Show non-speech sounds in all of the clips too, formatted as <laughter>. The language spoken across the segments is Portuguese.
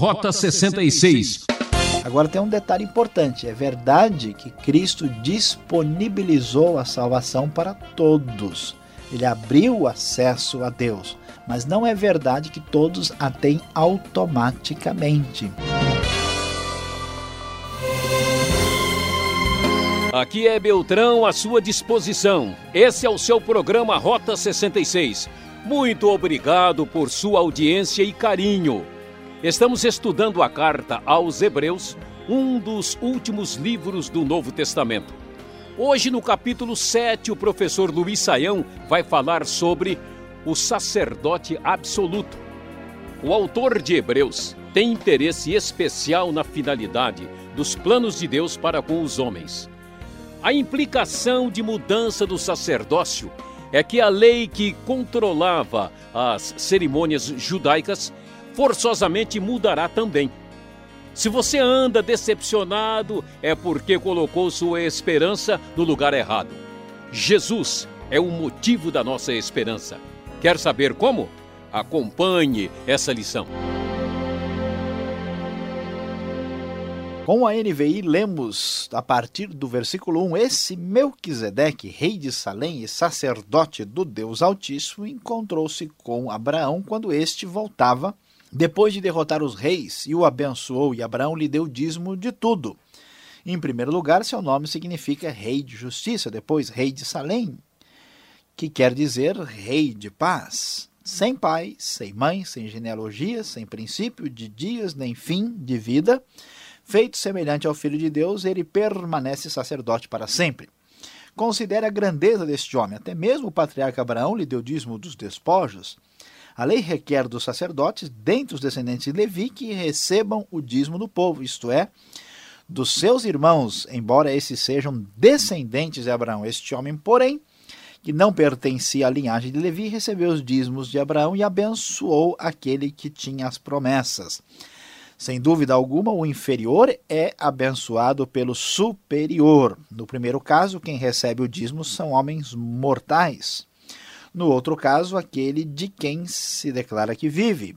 Rota 66. Agora tem um detalhe importante: é verdade que Cristo disponibilizou a salvação para todos. Ele abriu o acesso a Deus, mas não é verdade que todos a têm automaticamente. Aqui é Beltrão à sua disposição. Esse é o seu programa Rota 66. Muito obrigado por sua audiência e carinho. Estamos estudando a carta aos Hebreus, um dos últimos livros do Novo Testamento. Hoje, no capítulo 7, o professor Luiz Saião vai falar sobre o sacerdote absoluto. O autor de Hebreus tem interesse especial na finalidade dos planos de Deus para com os homens. A implicação de mudança do sacerdócio é que a lei que controlava as cerimônias judaicas forçosamente mudará também. Se você anda decepcionado, é porque colocou sua esperança no lugar errado. Jesus é o motivo da nossa esperança. Quer saber como? Acompanhe essa lição. Com a NVI, lemos a partir do versículo 1: Esse Melquisedeque, rei de Salém e sacerdote do Deus Altíssimo, encontrou-se com Abraão quando este voltava depois de derrotar os reis, e o abençoou, e Abraão lhe deu dízimo de tudo. Em primeiro lugar, seu nome significa Rei de Justiça, depois Rei de Salém, que quer dizer Rei de Paz. Sem pai, sem mãe, sem genealogia, sem princípio de dias nem fim de vida, feito semelhante ao Filho de Deus, ele permanece sacerdote para sempre. Considere a grandeza deste homem. Até mesmo o patriarca Abraão lhe deu dízimo dos despojos. A lei requer dos sacerdotes, dentre os descendentes de Levi, que recebam o dízimo do povo, isto é, dos seus irmãos, embora esses sejam descendentes de Abraão. Este homem, porém, que não pertencia à linhagem de Levi, recebeu os dízimos de Abraão e abençoou aquele que tinha as promessas. Sem dúvida alguma, o inferior é abençoado pelo superior. No primeiro caso, quem recebe o dízimo são homens mortais. No outro caso, aquele de quem se declara que vive.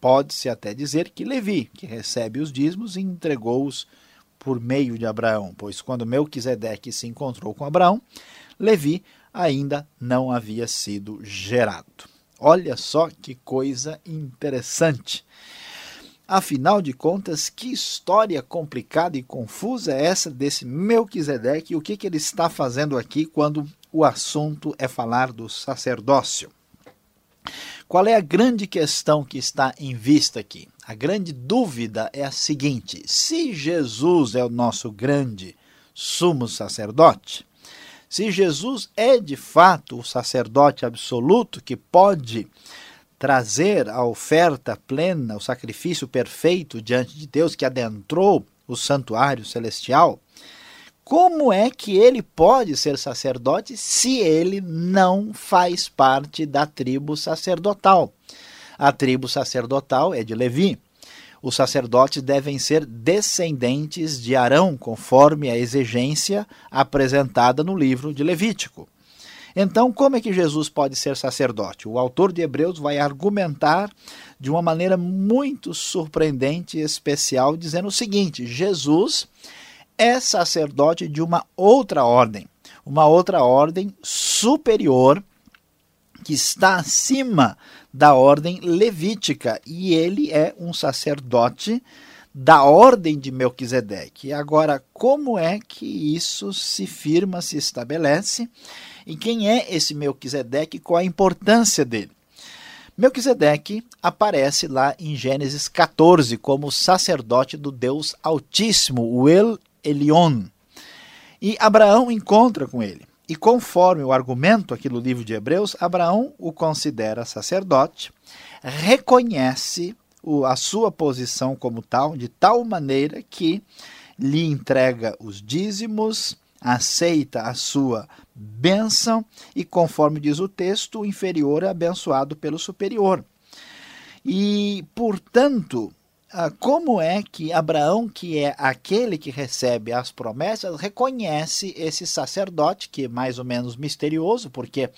Pode-se até dizer que Levi, que recebe os dízimos, entregou-os por meio de Abraão, pois quando Melquisedeque se encontrou com Abraão, Levi ainda não havia sido gerado. Olha só que coisa interessante. Afinal de contas, que história complicada e confusa é essa desse Melquisedeque e o que, que ele está fazendo aqui quando o assunto é falar do sacerdócio. Qual é a grande questão que está em vista aqui? A grande dúvida é a seguinte: se Jesus é o nosso grande sumo sacerdote, se Jesus é de fato o sacerdote absoluto que pode trazer a oferta plena, o sacrifício perfeito diante de Deus que adentrou o santuário celestial, como é que ele pode ser sacerdote se ele não faz parte da tribo sacerdotal? A tribo sacerdotal é de Levi. Os sacerdotes devem ser descendentes de Arão, conforme a exigência apresentada no livro de Levítico. Então, como é que Jesus pode ser sacerdote? O autor de Hebreus vai argumentar de uma maneira muito surpreendente e especial, dizendo o seguinte: Jesus é sacerdote de uma outra ordem, uma outra ordem superior que está acima da ordem levítica e ele é um sacerdote da ordem de Melquisedeque. Agora, como é que isso se firma, se estabelece? E quem é esse Melquisedeque? Qual a importância dele? Melquisedeque aparece lá em Gênesis 14 como sacerdote do Deus Altíssimo, o El Elion. E Abraão encontra com ele. E conforme o argumento aqui no livro de Hebreus, Abraão o considera sacerdote, reconhece a sua posição como tal, de tal maneira que lhe entrega os dízimos, aceita a sua bênção e, conforme diz o texto, o inferior é abençoado pelo superior. E, portanto, como é que Abraão, que é aquele que recebe as promessas, reconhece esse sacerdote, que é mais ou menos misterioso, porque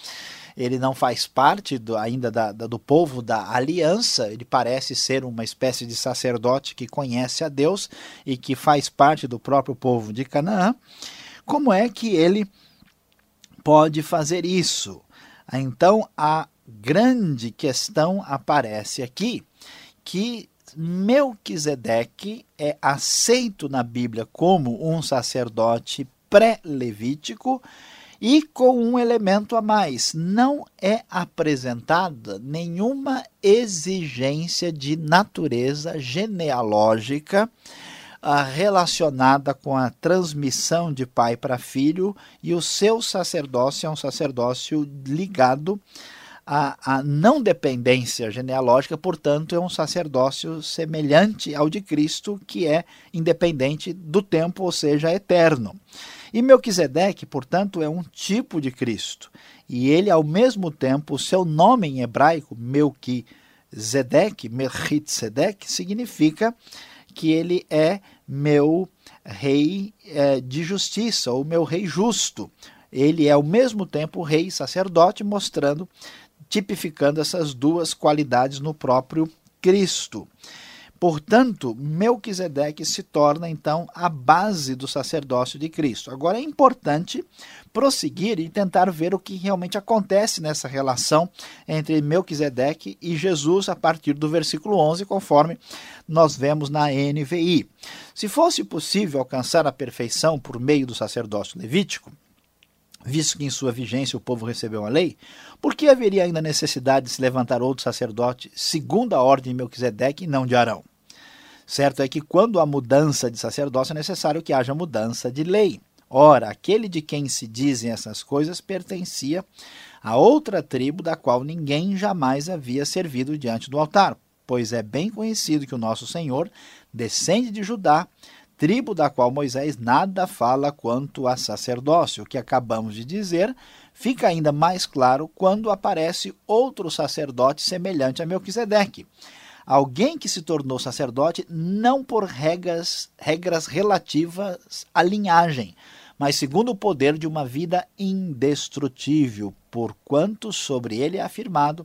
ele não faz parte do, ainda da, da, do povo da aliança, ele parece ser uma espécie de sacerdote que conhece a Deus e que faz parte do próprio povo de Canaã. Como é que ele pode fazer isso? Então a grande questão aparece aqui que Melquisedeque é aceito na Bíblia como um sacerdote pré-levítico e com um elemento a mais: não é apresentada nenhuma exigência de natureza genealógica ah, relacionada com a transmissão de pai para filho, e o seu sacerdócio é um sacerdócio ligado à, à não dependência genealógica, portanto, é um sacerdócio semelhante ao de Cristo, que é independente do tempo, ou seja, eterno. E Melquisedeque, portanto, é um tipo de Cristo. E ele, ao mesmo tempo, seu nome em hebraico, Melquisedeque, Melchitsedek, significa que ele é meu rei é, de justiça, ou meu rei justo. Ele é ao mesmo tempo rei e sacerdote, mostrando, tipificando essas duas qualidades no próprio Cristo. Portanto, Melquisedeque se torna então a base do sacerdócio de Cristo. Agora é importante prosseguir e tentar ver o que realmente acontece nessa relação entre Melquisedeque e Jesus a partir do versículo 11, conforme nós vemos na NVI. Se fosse possível alcançar a perfeição por meio do sacerdócio levítico, visto que em sua vigência o povo recebeu a lei, por que haveria ainda necessidade de se levantar outro sacerdote segundo a ordem de Melquisedeque e não de Arão? Certo é que quando há mudança de sacerdócio é necessário que haja mudança de lei. Ora, aquele de quem se dizem essas coisas pertencia a outra tribo da qual ninguém jamais havia servido diante do altar, pois é bem conhecido que o nosso Senhor descende de Judá, tribo da qual Moisés nada fala quanto a sacerdócio. O que acabamos de dizer fica ainda mais claro quando aparece outro sacerdote semelhante a Melquisedeque alguém que se tornou sacerdote não por regras, regras relativas à linhagem, mas segundo o poder de uma vida indestrutível, porquanto sobre ele é afirmado: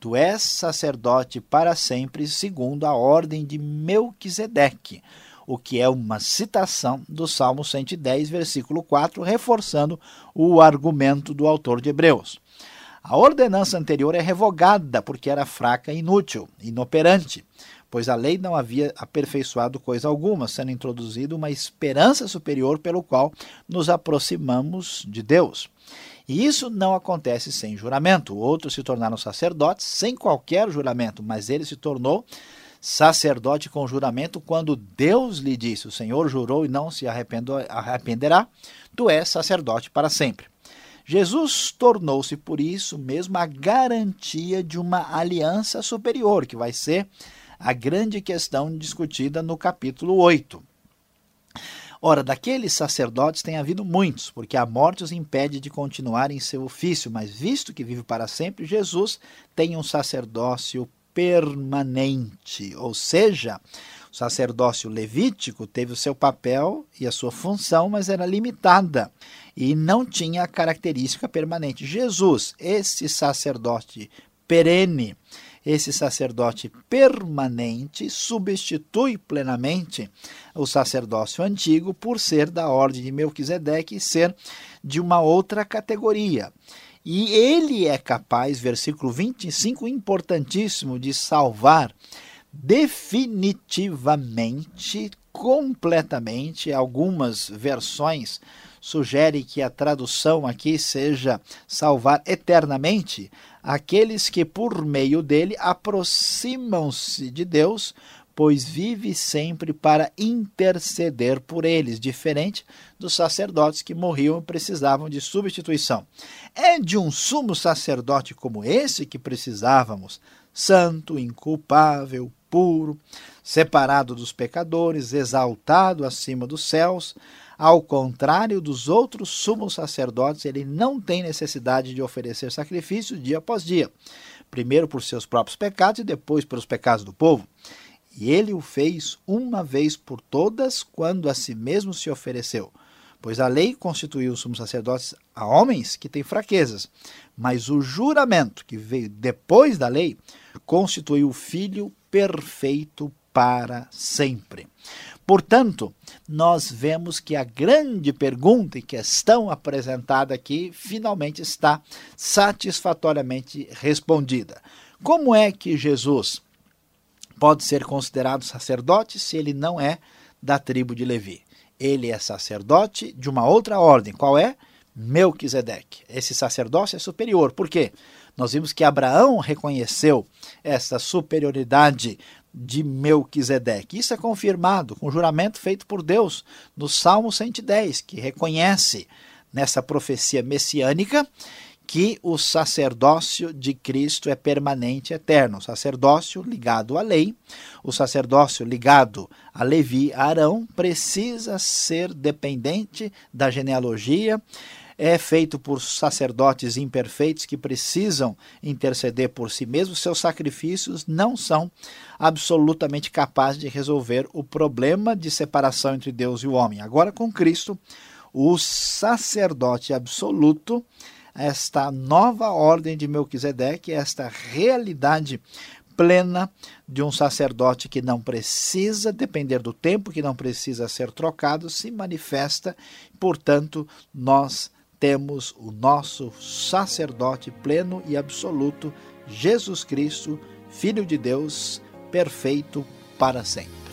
Tu és sacerdote para sempre, segundo a ordem de Melquisedeque, o que é uma citação do Salmo 110, versículo 4, reforçando o argumento do autor de Hebreus. A ordenança anterior é revogada porque era fraca e inútil, inoperante, pois a lei não havia aperfeiçoado coisa alguma, sendo introduzida uma esperança superior pelo qual nos aproximamos de Deus. E isso não acontece sem juramento. Outros se tornaram sacerdotes sem qualquer juramento, mas ele se tornou sacerdote com juramento quando Deus lhe disse: O Senhor jurou e não se arrependerá, tu és sacerdote para sempre. Jesus tornou-se, por isso mesmo, a garantia de uma aliança superior, que vai ser a grande questão discutida no capítulo 8. Ora, daqueles sacerdotes tem havido muitos, porque a morte os impede de continuar em seu ofício, mas visto que vive para sempre, Jesus tem um sacerdócio permanente, ou seja, o sacerdócio levítico teve o seu papel e a sua função, mas era limitada e não tinha a característica permanente. Jesus, esse sacerdote perene, esse sacerdote permanente, substitui plenamente o sacerdócio antigo por ser da ordem de Melquisedeque e ser de uma outra categoria. E ele é capaz, versículo 25, importantíssimo, de salvar definitivamente, completamente. Algumas versões sugerem que a tradução aqui seja salvar eternamente aqueles que por meio dele aproximam-se de Deus, pois vive sempre para interceder por eles, diferente dos sacerdotes que morriam e precisavam de substituição. É de um sumo sacerdote como esse que precisávamos, santo, inculpável, puro, separado dos pecadores, exaltado acima dos céus. Ao contrário dos outros sumos sacerdotes, ele não tem necessidade de oferecer sacrifício dia após dia, primeiro por seus próprios pecados e depois pelos pecados do povo. E ele o fez uma vez por todas, quando a si mesmo se ofereceu. Pois a lei constituiu os sumos sacerdotes a homens que têm fraquezas, mas o juramento que veio depois da lei constituiu o Filho perfeito para sempre. Portanto, nós vemos que a grande pergunta e questão apresentada aqui finalmente está satisfatoriamente respondida. Como é que Jesus pode ser considerado sacerdote se ele não é da tribo de Levi? Ele é sacerdote de uma outra ordem. Qual é? Melquisedeque. Esse sacerdócio é superior. Por quê? Nós vimos que Abraão reconheceu essa superioridade de Melquisedeque. Isso é confirmado com o juramento feito por Deus no Salmo 110, que reconhece nessa profecia messiânica que o sacerdócio de Cristo é permanente e eterno. O sacerdócio ligado à lei, o sacerdócio ligado a Levi, a Arão, precisa ser dependente da genealogia, é feito por sacerdotes imperfeitos que precisam interceder por si mesmos, seus sacrifícios não são absolutamente capazes de resolver o problema de separação entre Deus e o homem. Agora, com Cristo, o sacerdote absoluto, esta nova ordem de Melquisedeque, esta realidade plena de um sacerdote que não precisa depender do tempo, que não precisa ser trocado, se manifesta. Portanto, nós temos o nosso sacerdote pleno e absoluto, Jesus Cristo, Filho de Deus, perfeito para sempre.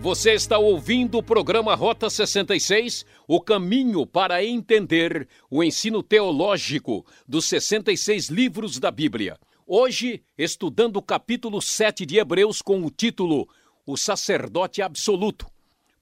Você está ouvindo o programa Rota 66, o caminho para entender o ensino teológico dos 66 livros da Bíblia. Hoje, estudando o capítulo 7 de Hebreus com o título O Sacerdote Absoluto.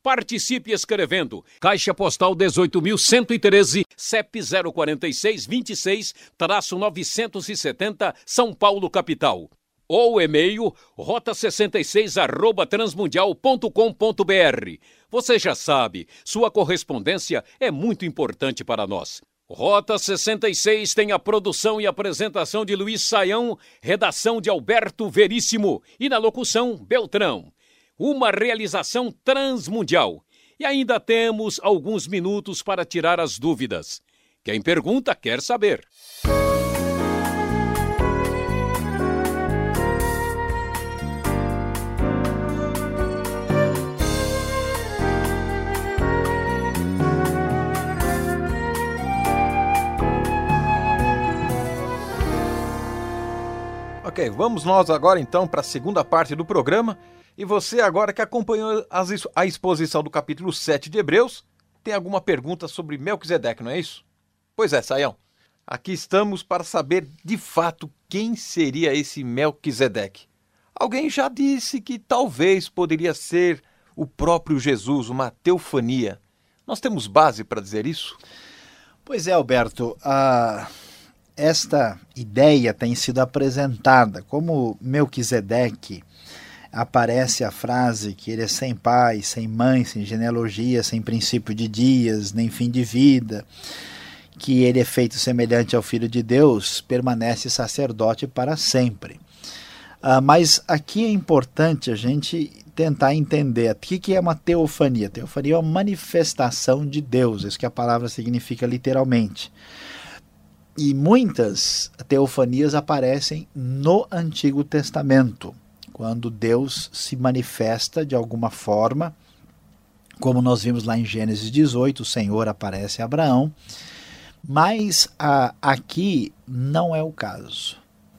Participe escrevendo. Caixa Postal 18.113, CEP 046 26-970, São Paulo, capital ou e-mail rota66 arroba transmundial.com.br. Você já sabe, sua correspondência é muito importante para nós. Rota 66 tem a produção e apresentação de Luiz Saião, redação de Alberto Veríssimo e na locução Beltrão. Uma realização transmundial. E ainda temos alguns minutos para tirar as dúvidas. Quem pergunta quer saber. Ok, vamos nós agora então para a segunda parte do programa. E você agora que acompanhou a exposição do capítulo 7 de Hebreus, tem alguma pergunta sobre Melquisedeque, não é isso? Pois é, Saião. Aqui estamos para saber de fato quem seria esse Melquisedeque. Alguém já disse que talvez poderia ser o próprio Jesus, uma teofania. Nós temos base para dizer isso? Pois é, Alberto. Uh, esta ideia tem sido apresentada como Melquisedeque aparece a frase que ele é sem pai, sem mãe, sem genealogia, sem princípio de dias, nem fim de vida, que ele é feito semelhante ao Filho de Deus, permanece sacerdote para sempre. Ah, mas aqui é importante a gente tentar entender o que, que é uma teofania. Teofania é uma manifestação de Deus, isso que a palavra significa literalmente. E muitas teofanias aparecem no Antigo Testamento, quando Deus se manifesta de alguma forma, como nós vimos lá em Gênesis 18, o Senhor aparece a Abraão, mas a, aqui não é o caso.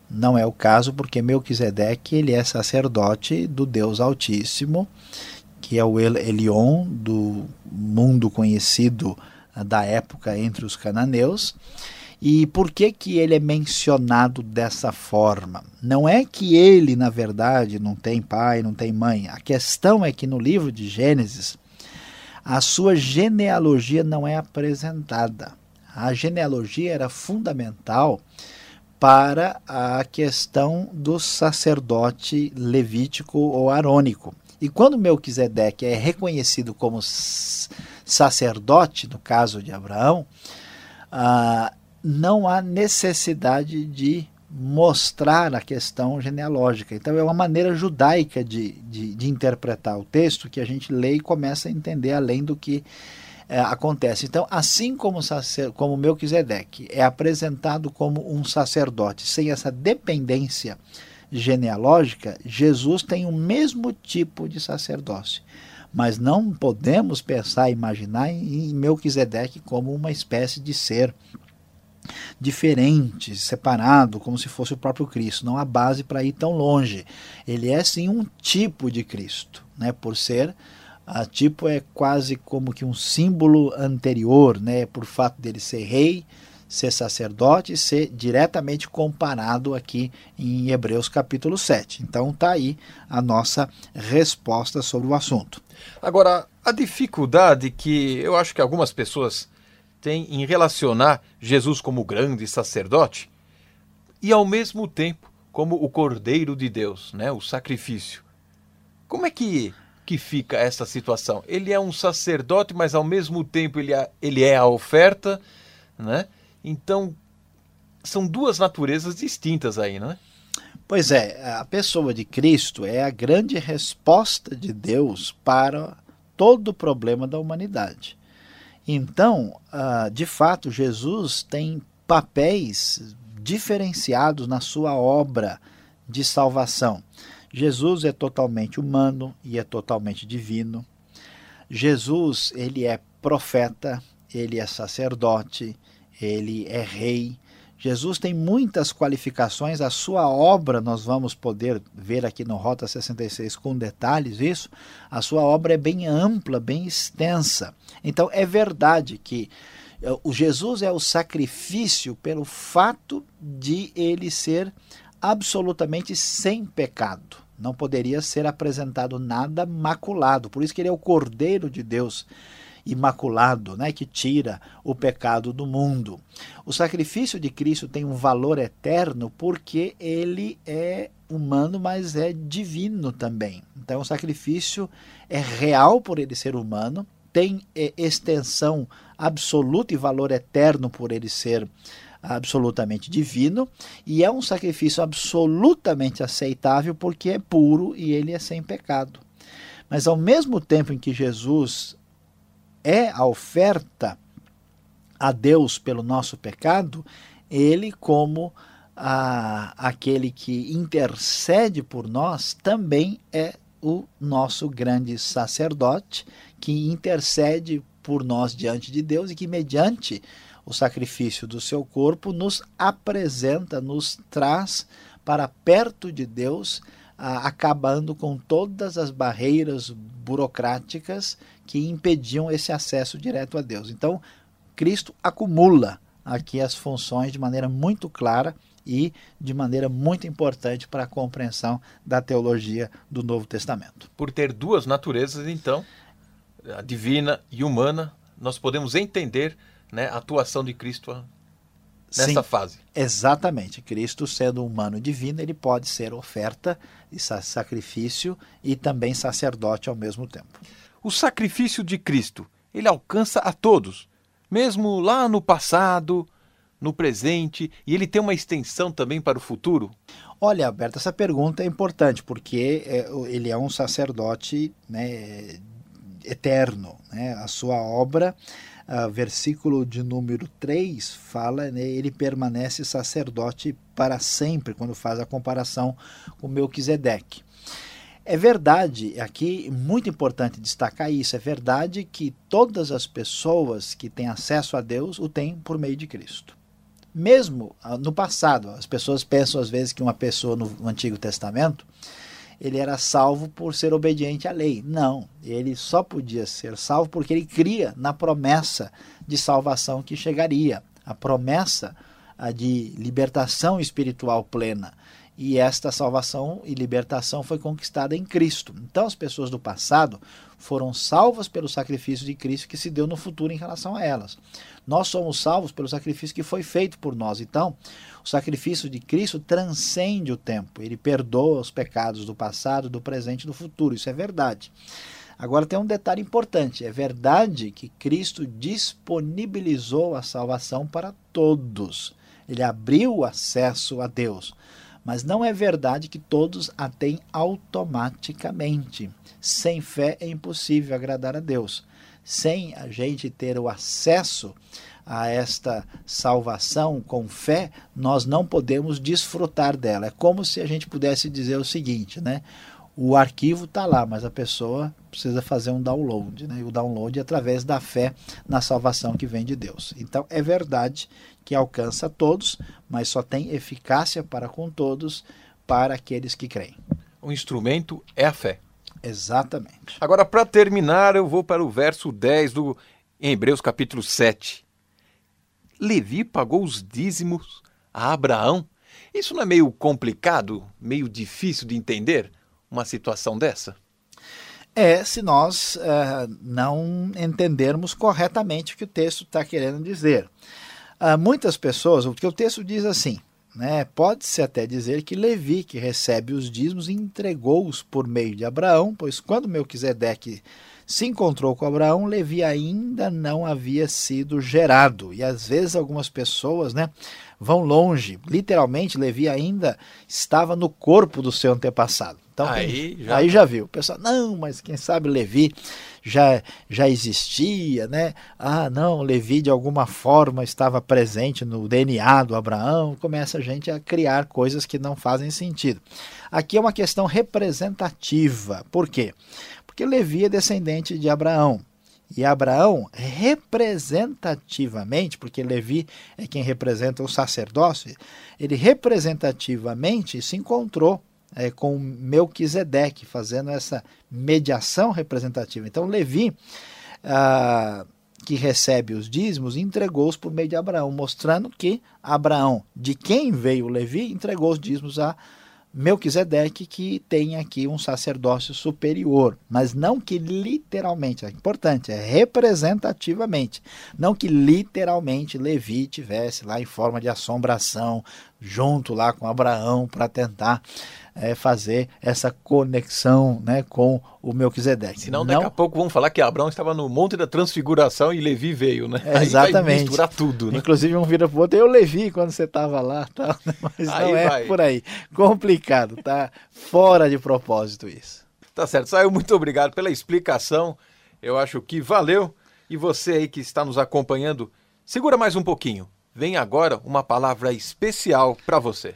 Não é o caso porque Melquisedeque ele é sacerdote do Deus Altíssimo, que é o El Elion do mundo conhecido da época entre os cananeus, e por que, que ele é mencionado dessa forma? Não é que ele, na verdade, não tem pai, não tem mãe. A questão é que no livro de Gênesis, a sua genealogia não é apresentada. A genealogia era fundamental para a questão do sacerdote levítico ou arônico. E quando Melquisedeque é reconhecido como sacerdote, no caso de Abraão, ah, não há necessidade de mostrar a questão genealógica. Então é uma maneira judaica de, de, de interpretar o texto que a gente lê e começa a entender além do que é, acontece. Então, assim como, sacer, como Melquisedeque é apresentado como um sacerdote sem essa dependência genealógica, Jesus tem o mesmo tipo de sacerdócio. Mas não podemos pensar, imaginar em Melquisedeque como uma espécie de ser diferente, separado, como se fosse o próprio Cristo. Não há base para ir tão longe. Ele é sim um tipo de Cristo, né? por ser a tipo é quase como que um símbolo anterior, né, por fato dele ser rei, ser sacerdote e ser diretamente comparado aqui em Hebreus capítulo 7. Então tá aí a nossa resposta sobre o assunto. Agora, a dificuldade que eu acho que algumas pessoas têm em relacionar Jesus como grande sacerdote e ao mesmo tempo como o Cordeiro de Deus, né, o sacrifício. Como é que que fica essa situação? Ele é um sacerdote, mas ao mesmo tempo ele é, ele é a oferta, né? Então são duas naturezas distintas aí, não é? Pois é, a pessoa de Cristo é a grande resposta de Deus para todo o problema da humanidade. Então, ah, de fato, Jesus tem papéis diferenciados na sua obra de salvação. Jesus é totalmente humano e é totalmente divino. Jesus, ele é profeta, ele é sacerdote, ele é rei. Jesus tem muitas qualificações, a sua obra, nós vamos poder ver aqui no Rota 66 com detalhes isso, a sua obra é bem ampla, bem extensa. Então é verdade que eh, o Jesus é o sacrifício pelo fato de ele ser absolutamente sem pecado. Não poderia ser apresentado nada maculado. Por isso que ele é o Cordeiro de Deus imaculado, né, que tira o pecado do mundo. O sacrifício de Cristo tem um valor eterno porque ele é humano, mas é divino também. Então o sacrifício é real por ele ser humano, tem é, extensão absoluta e valor eterno por ele ser absolutamente divino e é um sacrifício absolutamente aceitável porque é puro e ele é sem pecado. Mas ao mesmo tempo em que Jesus é a oferta a Deus pelo nosso pecado, ele, como a, aquele que intercede por nós, também é o nosso grande sacerdote que intercede por nós diante de Deus e que, mediante o sacrifício do seu corpo, nos apresenta, nos traz para perto de Deus, acabando com todas as barreiras burocráticas que impediam esse acesso direto a Deus. Então, Cristo acumula aqui as funções de maneira muito clara e de maneira muito importante para a compreensão da teologia do Novo Testamento. Por ter duas naturezas, então, a divina e humana, nós podemos entender né, a atuação de Cristo nessa Sim, fase. Exatamente. Cristo, sendo humano divino, ele pode ser oferta e sacrifício e também sacerdote ao mesmo tempo. O sacrifício de Cristo, ele alcança a todos, mesmo lá no passado, no presente, e ele tem uma extensão também para o futuro? Olha, Alberto, essa pergunta é importante, porque é, ele é um sacerdote né, eterno. Né? A sua obra versículo de número 3 fala, né, ele permanece sacerdote para sempre, quando faz a comparação com Melquisedeque. É verdade, aqui muito importante destacar isso, é verdade que todas as pessoas que têm acesso a Deus o têm por meio de Cristo. Mesmo ah, no passado, as pessoas pensam às vezes que uma pessoa no Antigo Testamento ele era salvo por ser obediente à lei. Não, ele só podia ser salvo porque ele cria na promessa de salvação que chegaria, a promessa de libertação espiritual plena. E esta salvação e libertação foi conquistada em Cristo. Então, as pessoas do passado foram salvas pelo sacrifício de Cristo que se deu no futuro em relação a elas. Nós somos salvos pelo sacrifício que foi feito por nós. Então, o sacrifício de Cristo transcende o tempo. Ele perdoa os pecados do passado, do presente e do futuro. Isso é verdade. Agora tem um detalhe importante: é verdade que Cristo disponibilizou a salvação para todos. Ele abriu o acesso a Deus. Mas não é verdade que todos a têm automaticamente. Sem fé é impossível agradar a Deus. Sem a gente ter o acesso a esta salvação com fé, nós não podemos desfrutar dela. É como se a gente pudesse dizer o seguinte, né? O arquivo está lá, mas a pessoa precisa fazer um download, né? E o download é através da fé na salvação que vem de Deus. Então é verdade que alcança todos, mas só tem eficácia para com todos, para aqueles que creem. O instrumento é a fé. Exatamente. Agora, para terminar, eu vou para o verso 10 do em Hebreus capítulo 7. Levi pagou os dízimos a Abraão. Isso não é meio complicado, meio difícil de entender uma situação dessa? É, se nós uh, não entendermos corretamente o que o texto está querendo dizer. Uh, muitas pessoas, o que o texto diz assim, né, pode-se até dizer que Levi, que recebe os dízimos, entregou-os por meio de Abraão, pois quando Melquisedeque se encontrou com Abraão, Levi ainda não havia sido gerado. E às vezes algumas pessoas né, vão longe. Literalmente, Levi ainda estava no corpo do seu antepassado. Então, aí, já... aí já viu. O pessoal, não, mas quem sabe Levi já, já existia, né? Ah, não, Levi de alguma forma estava presente no DNA do Abraão. Começa a gente a criar coisas que não fazem sentido. Aqui é uma questão representativa. Por quê? Porque Levi é descendente de Abraão. E Abraão, representativamente, porque Levi é quem representa o sacerdócio, ele representativamente se encontrou é, com Melquisedeque, fazendo essa mediação representativa. Então, Levi, ah, que recebe os dízimos, entregou-os por meio de Abraão, mostrando que Abraão, de quem veio Levi, entregou os dízimos a Melquisedeque, que tem aqui um sacerdócio superior, mas não que literalmente, é importante, é representativamente, não que literalmente Levi tivesse lá em forma de assombração, junto lá com Abraão, para tentar é, fazer essa conexão né, com o Melquisedeque. Senão daqui Não... a pouco vamos falar que Abraão estava no Monte da Transfiguração e Levi veio, né? <laughs> É, exatamente. Misturar tudo, né? Inclusive um vira para o outro, eu Levi quando você estava lá, <laughs> tal, né? mas aí não é vai. por aí. Complicado, tá? Fora de propósito isso. Tá certo, Saiu, muito obrigado pela explicação. Eu acho que valeu. E você aí que está nos acompanhando, segura mais um pouquinho. Vem agora uma palavra especial para você.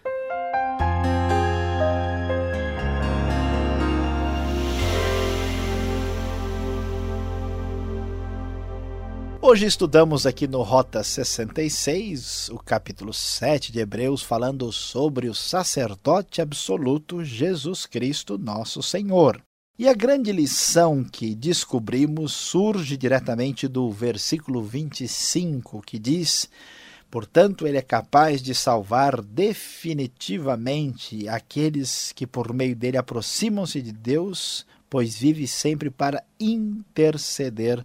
Hoje estudamos aqui no Rota 66, o capítulo 7 de Hebreus, falando sobre o sacerdote absoluto Jesus Cristo, nosso Senhor. E a grande lição que descobrimos surge diretamente do versículo 25, que diz: Portanto, ele é capaz de salvar definitivamente aqueles que por meio dele aproximam-se de Deus, pois vive sempre para interceder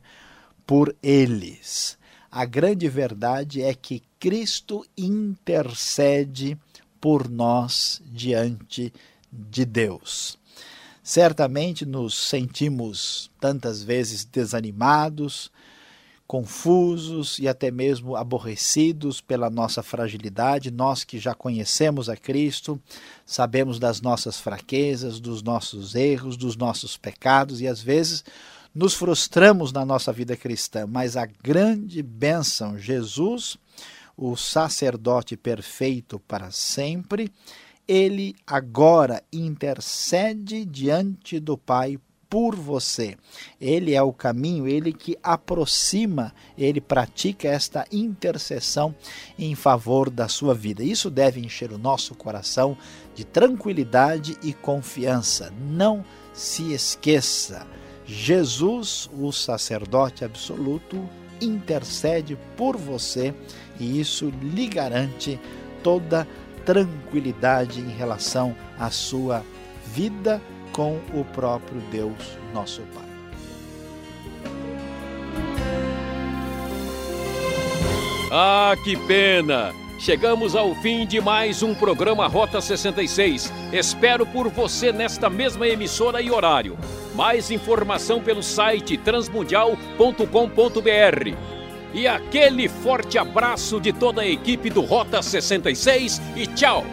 por eles. A grande verdade é que Cristo intercede por nós diante de Deus. Certamente nos sentimos tantas vezes desanimados, confusos e até mesmo aborrecidos pela nossa fragilidade, nós que já conhecemos a Cristo, sabemos das nossas fraquezas, dos nossos erros, dos nossos pecados e às vezes nos frustramos na nossa vida cristã, mas a grande bênção, Jesus, o sacerdote perfeito para sempre, ele agora intercede diante do Pai por você. Ele é o caminho, ele que aproxima, ele pratica esta intercessão em favor da sua vida. Isso deve encher o nosso coração de tranquilidade e confiança. Não se esqueça Jesus, o sacerdote absoluto, intercede por você e isso lhe garante toda tranquilidade em relação à sua vida com o próprio Deus, nosso Pai. Ah, que pena! Chegamos ao fim de mais um programa Rota 66. Espero por você nesta mesma emissora e horário. Mais informação pelo site transmundial.com.br. E aquele forte abraço de toda a equipe do Rota 66 e tchau!